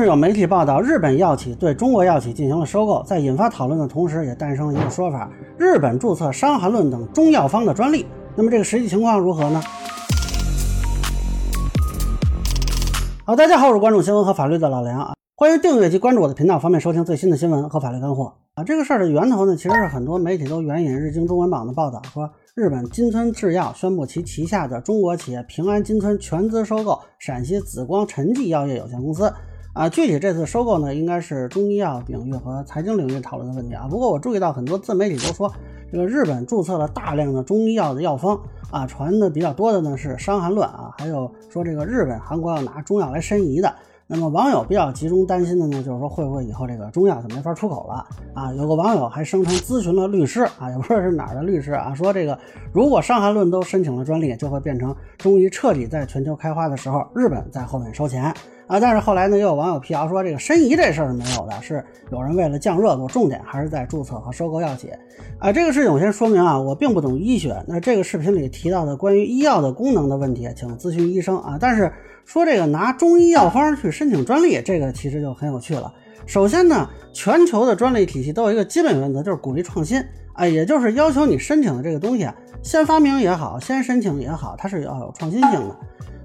是有媒体报道，日本药企对中国药企进行了收购，在引发讨论的同时，也诞生了一个说法：日本注册《伤寒论》等中药方的专利。那么这个实际情况如何呢？好，大家好，我是关注新闻和法律的老梁啊，欢迎订阅及关注我的频道，方便收听最新的新闻和法律干货啊。这个事儿的源头呢，其实是很多媒体都援引日经中文网的报道，说日本金村制药宣布其旗下的中国企业平安金村全资收购陕西紫光陈剂药业有限公司。啊，具体这次收购呢，应该是中医药领域和财经领域讨论的问题啊。不过我注意到很多自媒体都说，这个日本注册了大量的中医药的药方啊，传的比较多的呢是《伤寒论》啊，还有说这个日本、韩国要拿中药来申遗的。那么网友比较集中担心的呢，就是说会不会以后这个中药就没法出口了啊？有个网友还声称咨询了律师啊，也不知道是哪儿的律师啊，说这个如果《伤寒论》都申请了专利，就会变成中医彻底在全球开花的时候，日本在后面收钱。啊，但是后来呢，又有网友辟谣说，这个申遗这事儿是没有的，是有人为了降热度，重点还是在注册和收购药企。啊，这个事情我先说明啊，我并不懂医学。那这个视频里提到的关于医药的功能的问题，请咨询医生啊。但是说这个拿中医药方去申请专利，这个其实就很有趣了。首先呢，全球的专利体系都有一个基本原则，就是鼓励创新。啊，也就是要求你申请的这个东西啊，先发明也好，先申请也好，它是要有创新性的。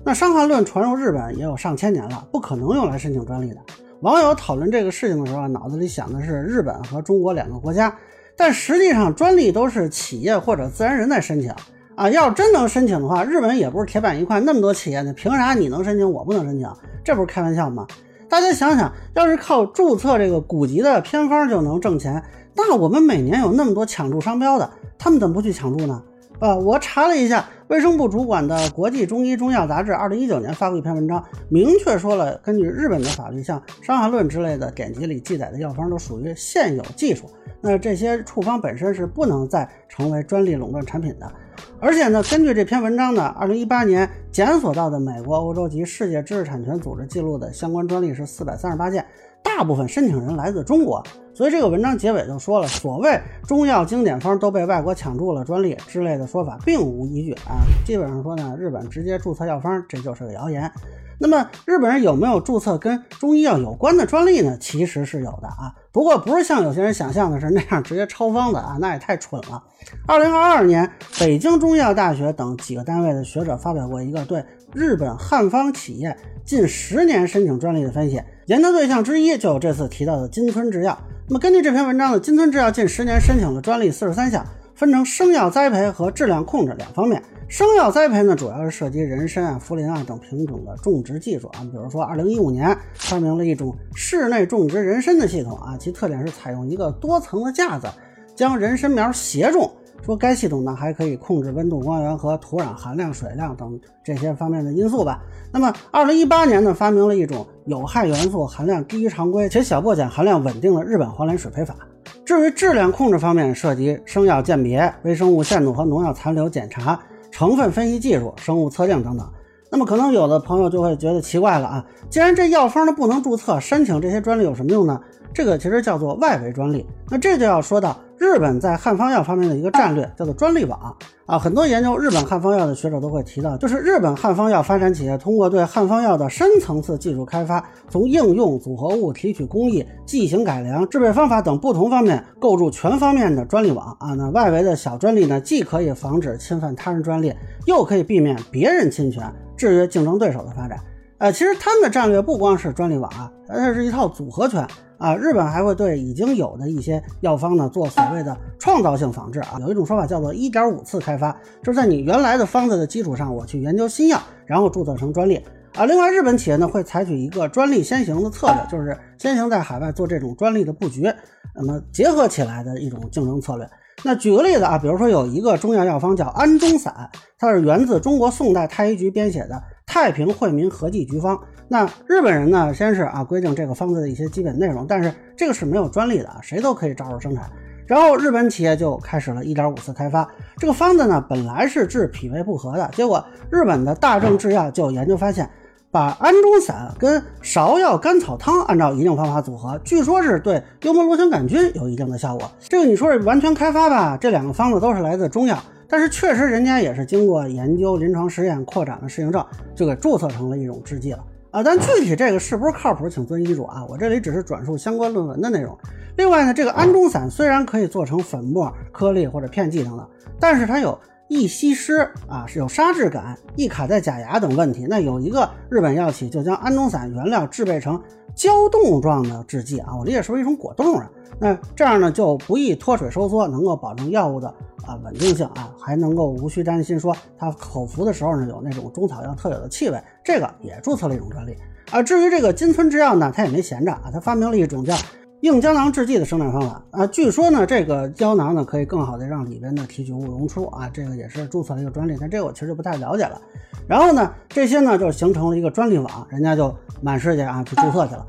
那《伤寒论》传入日本也有上千年了，不可能用来申请专利的。网友讨论这个事情的时候，脑子里想的是日本和中国两个国家，但实际上专利都是企业或者自然人在申请啊。要真能申请的话，日本也不是铁板一块，那么多企业呢，凭啥你能申请，我不能申请？这不是开玩笑吗？大家想想，要是靠注册这个古籍的偏方就能挣钱，那我们每年有那么多抢注商标的，他们怎么不去抢注呢？啊，我查了一下，卫生部主管的《国际中医中药杂志》二零一九年发过一篇文章，明确说了，根据日本的法律，像《伤寒论》之类的典籍里记载的药方都属于现有技术，那这些处方本身是不能再成为专利垄断产品的。而且呢，根据这篇文章呢，二零一八年检索到的美国、欧洲及世界知识产权组织记录的相关专利是四百三十八件。大部分申请人来自中国，所以这个文章结尾就说了，所谓中药经典方都被外国抢注了专利之类的说法并无依据啊。基本上说呢，日本直接注册药方，这就是个谣言。那么日本人有没有注册跟中医药有关的专利呢？其实是有的啊，不过不是像有些人想象的是那样直接抄方子啊，那也太蠢了。二零二二年，北京中医药大学等几个单位的学者发表过一个对日本汉方企业近十年申请专利的分析。研究对象之一就有这次提到的金村制药。那么根据这篇文章呢，金村制药近十年申请的专利四十三项，分成生药栽培和质量控制两方面。生药栽培呢，主要是涉及人参啊、茯苓啊等品种的种植技术啊。比如说，二零一五年发明了一种室内种植人参的系统啊，其特点是采用一个多层的架子，将人参苗斜种。说该系统呢还可以控制温度、光源和土壤含量、水量等这些方面的因素吧。那么，二零一八年呢发明了一种有害元素含量低于常规且小过碱含量稳定的日本黄连水培法。至于质量控制方面，涉及生药鉴别、微生物限度和农药残留检查、成分分析技术、生物测定等等。那么，可能有的朋友就会觉得奇怪了啊，既然这药方呢不能注册，申请这些专利有什么用呢？这个其实叫做外围专利。那这就要说到。日本在汉方药方面的一个战略叫做专利网啊，很多研究日本汉方药的学者都会提到，就是日本汉方药发展企业通过对汉方药的深层次技术开发，从应用、组合物提取工艺、剂型改良、制备方法等不同方面构筑全方面的专利网啊。那外围的小专利呢，既可以防止侵犯他人专利，又可以避免别人侵权，制约竞争对手的发展。呃，其实他们的战略不光是专利网啊，而且是一套组合拳。啊，日本还会对已经有的一些药方呢做所谓的创造性仿制啊，有一种说法叫做一点五次开发，就是在你原来的方子的基础上，我去研究新药，然后注册成专利啊。另外，日本企业呢会采取一个专利先行的策略，就是先行在海外做这种专利的布局，那么结合起来的一种竞争策略。那举个例子啊，比如说有一个中药药方叫安中散，它是源自中国宋代太医局编写的《太平惠民合剂局方》。那日本人呢，先是啊规定这个方子的一些基本内容，但是这个是没有专利的啊，谁都可以照着生产。然后日本企业就开始了一点五次开发。这个方子呢，本来是治脾胃不和的，结果日本的大正制药就研究发现，把安中散跟芍药甘草汤按照一定方法组合，据说是对幽门螺旋杆菌有一定的效果。这个你说是完全开发吧？这两个方子都是来自中药，但是确实人家也是经过研究、临床实验、扩展了适应症，就给注册成了一种制剂了。啊，但具体这个是不是靠谱，请遵医嘱啊。我这里只是转述相关论文的内容。另外呢，这个安中散虽然可以做成粉末、颗粒或者片剂等等，但是它有易吸湿啊，是有沙质感、易卡在假牙等问题。那有一个日本药企就将安中散原料制备成胶冻状的制剂啊，我理解是不是一种果冻啊？那这样呢就不易脱水收缩，能够保证药物的啊稳定性啊，还能够无需担心说它口服的时候呢有那种中草药特有的气味，这个也注册了一种专利。啊，至于这个金村制药呢，它也没闲着啊，它发明了一种叫硬胶囊制剂的生产方法啊，据说呢这个胶囊呢可以更好的让里边的提取物溶出啊，这个也是注册了一个专利，但这个我其实就不太了解了。然后呢这些呢就形成了一个专利网，人家就满世界啊去注册去了。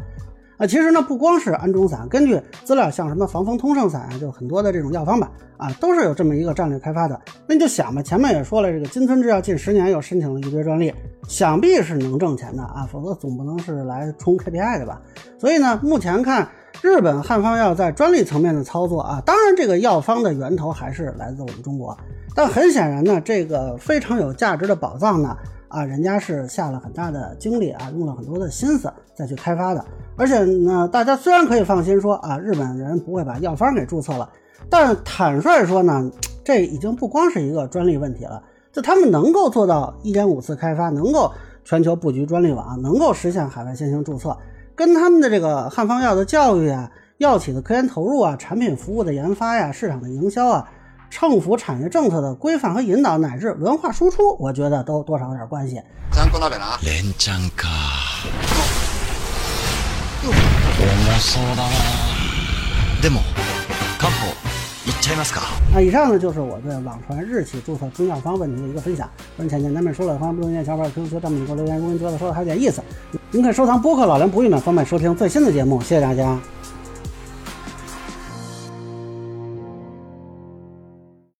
啊，其实呢，不光是安中散，根据资料，像什么防风通圣散啊，就很多的这种药方吧，啊，都是有这么一个战略开发的。那你就想吧，前面也说了，这个金村制药近十年又申请了一堆专利，想必是能挣钱的啊，否则总不能是来冲 KPI 的吧？所以呢，目前看日本汉方药在专利层面的操作啊，当然这个药方的源头还是来自我们中国，但很显然呢，这个非常有价值的宝藏呢。啊，人家是下了很大的精力啊，用了很多的心思再去开发的。而且呢，大家虽然可以放心说啊，日本人不会把药方给注册了，但坦率说呢，这已经不光是一个专利问题了。就他们能够做到一点五次开发，能够全球布局专利网，能够实现海外先行注册，跟他们的这个汉方药的教育啊、药企的科研投入啊、产品服务的研发呀、市场的营销啊。政府产业政策的规范和引导，乃至文化输出，我觉得都多少有点关系。参考鍋な。連チャンか。 重そうだな。でも、漢方いっちゃいますか。那以上呢，就是我对网传日企注册中药方问题的一个分享。本浅见难免说了，欢迎不同意见小伙伴 QQ 群弹幕里给我留言。如果您觉得说的还有点意思，您可以收藏播客老梁不郁闷，方便收听最新的节目。谢谢大家。